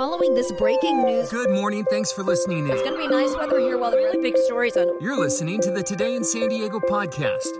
following this breaking news. Good morning. Thanks for listening in. It's going to be nice weather here while the really big stories on. You're listening to the Today in San Diego podcast.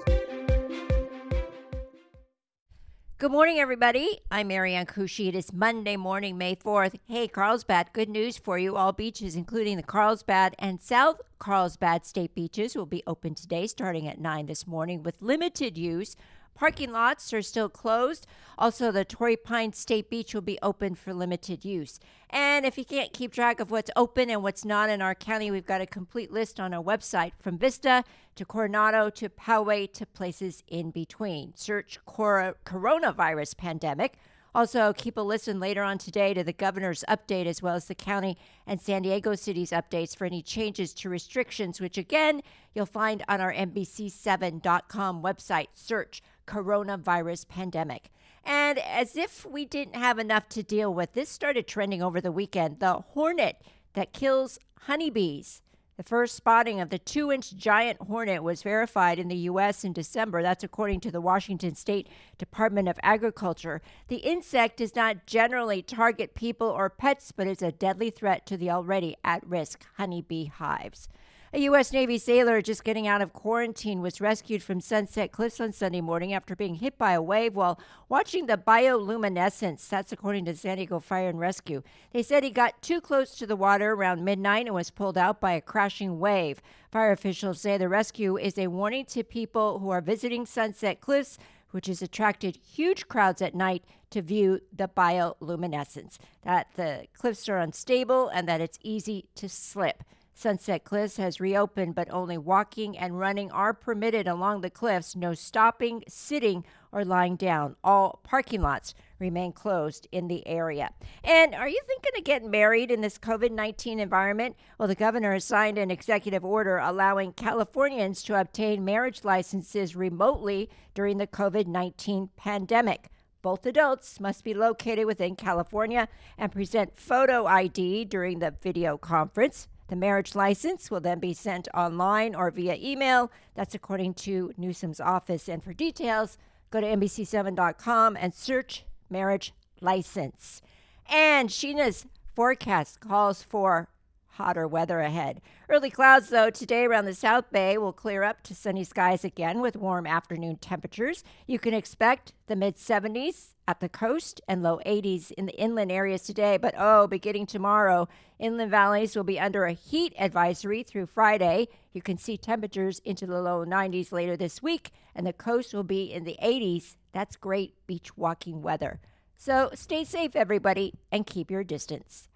Good morning, everybody. I'm Marianne Kushi. It is Monday morning, May 4th. Hey, Carlsbad, good news for you. All beaches, including the Carlsbad and South Carlsbad state beaches, will be open today starting at 9 this morning with limited use Parking lots are still closed. Also, the Torrey Pines State Beach will be open for limited use. And if you can't keep track of what's open and what's not in our county, we've got a complete list on our website from Vista to Coronado to Poway to places in between. Search cor- coronavirus pandemic. Also, keep a listen later on today to the governor's update as well as the county and San Diego City's updates for any changes to restrictions, which again, you'll find on our NBC7.com website. Search coronavirus pandemic. And as if we didn't have enough to deal with, this started trending over the weekend the hornet that kills honeybees. The first spotting of the two inch giant hornet was verified in the U.S. in December. That's according to the Washington State Department of Agriculture. The insect does not generally target people or pets, but is a deadly threat to the already at risk honeybee hives. A U.S. Navy sailor just getting out of quarantine was rescued from Sunset Cliffs on Sunday morning after being hit by a wave while watching the bioluminescence. That's according to San Diego Fire and Rescue. They said he got too close to the water around midnight and was pulled out by a crashing wave. Fire officials say the rescue is a warning to people who are visiting Sunset Cliffs which has attracted huge crowds at night to view the bioluminescence. That the cliffs are unstable and that it's easy to slip. Sunset Cliffs has reopened, but only walking and running are permitted along the cliffs. No stopping, sitting, or lying down. All parking lots remain closed in the area. And are you thinking of getting married in this COVID 19 environment? Well, the governor has signed an executive order allowing Californians to obtain marriage licenses remotely during the COVID 19 pandemic. Both adults must be located within California and present photo ID during the video conference. The marriage license will then be sent online or via email. That's according to Newsom's office. And for details, go to NBC7.com and search marriage license. And Sheena's forecast calls for hotter weather ahead. Early clouds, though, today around the South Bay will clear up to sunny skies again with warm afternoon temperatures. You can expect the mid 70s at the coast and low 80s in the inland areas today. But oh, beginning tomorrow, inland valleys will be under a heat advisory through Friday. You can see temperatures into the low 90s later this week, and the coast will be in the 80s. That's great beach walking weather. So stay safe, everybody, and keep your distance.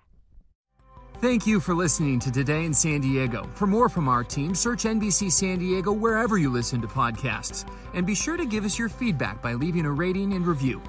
Thank you for listening to Today in San Diego. For more from our team, search NBC San Diego wherever you listen to podcasts. And be sure to give us your feedback by leaving a rating and review.